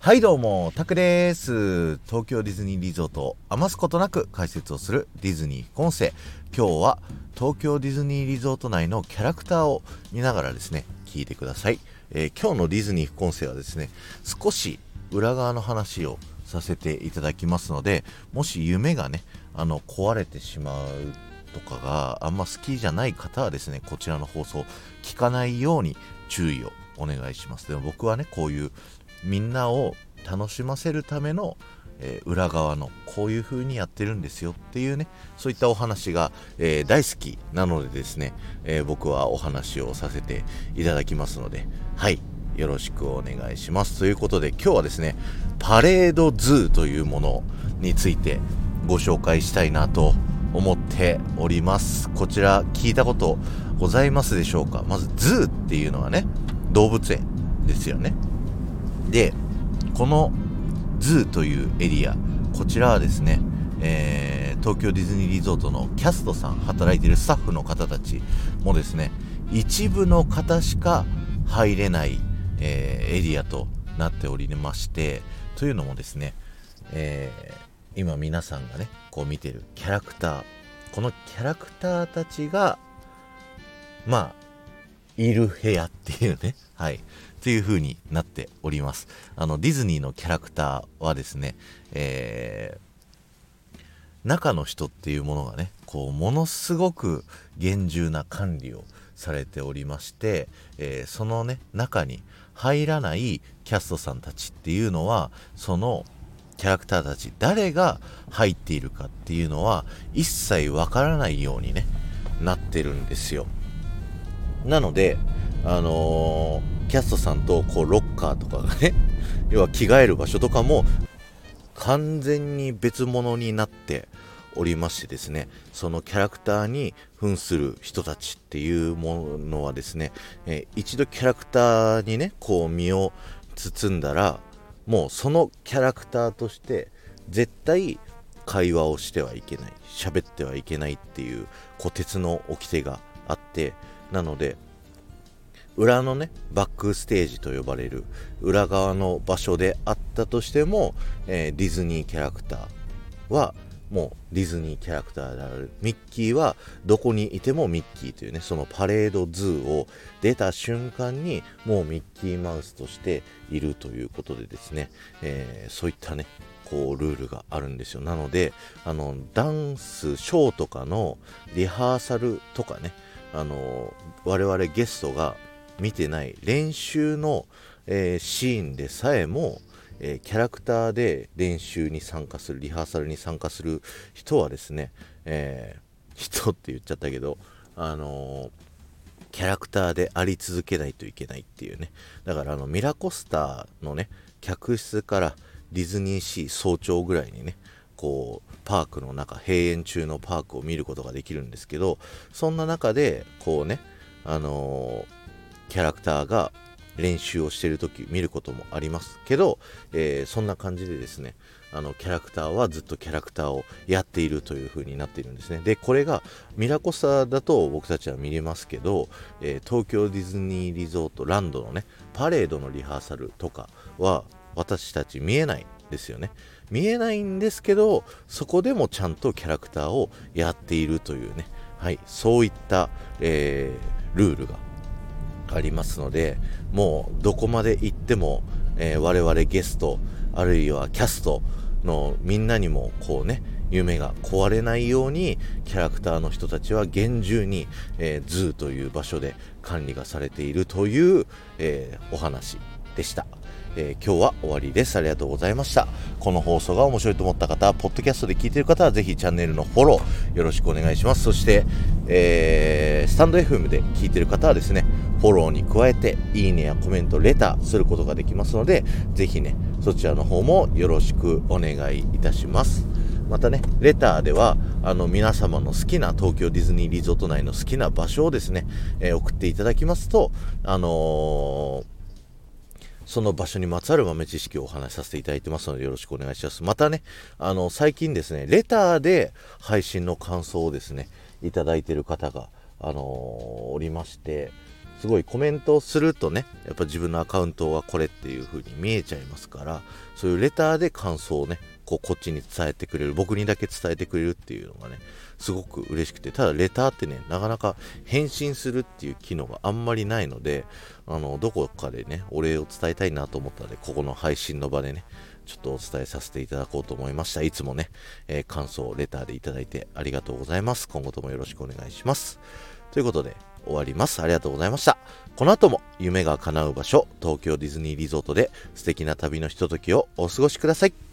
はいどうも、タクです。東京ディズニーリゾートを余すことなく解説をするディズニー副音声。今日は東京ディズニーリゾート内のキャラクターを見ながらですね、聞いてください。えー今日のディズニー副音声はですね、少し裏側の話をさせていただきますので、もし夢がね、あの、壊れてしまうとかがあんま好きじゃない方はですね、こちらの放送聞かないように注意をお願いします。でも僕はね、こういうみんなを楽しませるための、えー裏側のこういう風にやってるんですよっていうねそういったお話が、えー大好きなのでですね、えー僕はお話をさせていただきますのではいよろしくお願いします。ということで今日はですねパレードズーというものについてご紹介したいなと思っております。こちら聞いたことございますでしょうか？まずズーっていうのはね動物園ですよね。でこのズーというエリアこちらはですね、えー東京ディズニーリゾートのキャストさん働いているスタッフの方たちもですね一部の方しか入れない、えーエリアとなっておりましてというのもですね、えー今皆さんがねこう見てるキャラクターこのキャラクターたちがまあいる部屋っていうね、はい。っていう風になっております。あの、ディズニーのキャラクターはですね、えー中の人っていうものがね、こう、ものすごく厳重な管理をされておりまして、えーそのね、中に入らないキャストさんたちっていうのは、その、キャラクターたち誰が入っているかっていうのは一切わからないようにねなってるんですよなので、あのーキャストさんとこうロッカーとかがね、要は着替える場所とかも完全に別物になっておりましてですね、そのキャラクターに扮する人たちっていうものはですね、えー一度キャラクターにね、こう身を包んだら、もうそのキャラクターとして絶対会話をしてはいけない喋ってはいけないっていうこう鉄の掟があってなので裏のねバックステージと呼ばれる裏側の場所であったとしても、えーディズニーキャラクターはもうディズニーキャラクターであるミッキーはどこにいてもミッキーというねそのパレードズーを出た瞬間にもうミッキーマウスとしているということでですね、えーそういったねこうルールがあるんですよ。なのであのダンスショーとかのリハーサルとかねあの我々ゲストが見てない練習の、えーシーンでさえも、えーキャラクターで練習に参加するリハーサルに参加する人はですね、えー人って言っちゃったけどあのキャラクターであり続けないといけないっていうね。だからあのミラコスターのね客室からディズニーシー早朝ぐらいにねこうパークの中閉園中のパークを見ることができるんですけどそんな中でこうねあのーキャラクターが練習をしてる時見ることもありますけど、えーそんな感じでですねあのキャラクターはずっとキャラクターをやっているという風になっているんですね。でこれがミラコスタだと僕たちは見れますけど、えー東京ディズニーリゾートランドのねパレードのリハーサルとかは私たち見えないですよね。見えないんですけどそこでもちゃんとキャラクターをやっているというね。はいそういった、えールールがありますのでもうどこまで行っても、えー我々ゲストあるいはキャストのみんなにもこうね夢が壊れないようにキャラクターの人たちは厳重に、えーズーという場所で管理がされているという、えーお話。でした。えー今日は終わりです。ありがとうございました。この放送が面白いと思った方、ポッドキャストで聞いている方は、ぜひチャンネルのフォローよろしくお願いします。そして、えースタンド FM で聞いている方はですね、フォローに加えて、いいねやコメント、レターすることができますので、ぜひね、そちらの方もよろしくお願いいたします。またね、レターでは、あの、皆様の好きな東京ディズニーリゾート内の好きな場所をですね、えー送っていただきますと、あのーその場所にまつわる豆知識をお話しさせていただいてますのでよろしくお願いします。またね、あの、最近ですね、レターで配信の感想をですね、いただいている方が、あのーおりまして、すごいコメントをするとね、やっぱ自分のアカウントはこれっていう風に見えちゃいますから、そういうレターで感想をね、こうこっちに伝えてくれる、僕にだけ伝えてくれるっていうのがね、すごく嬉しくて、ただレターってね、なかなか返信するっていう機能があんまりないので、あの、どこかでね、お礼を伝えたいなと思ったので、ここの配信の場でね、ちょっとお伝えさせていただこうと思いました。いつもね、えー、感想を、レターでいただいてありがとうございます。今後ともよろしくお願いします。ということで、終わります。ありがとうございました。この後も夢が叶う場所、東京ディズニーリゾートで素敵な旅のひとときをお過ごしください。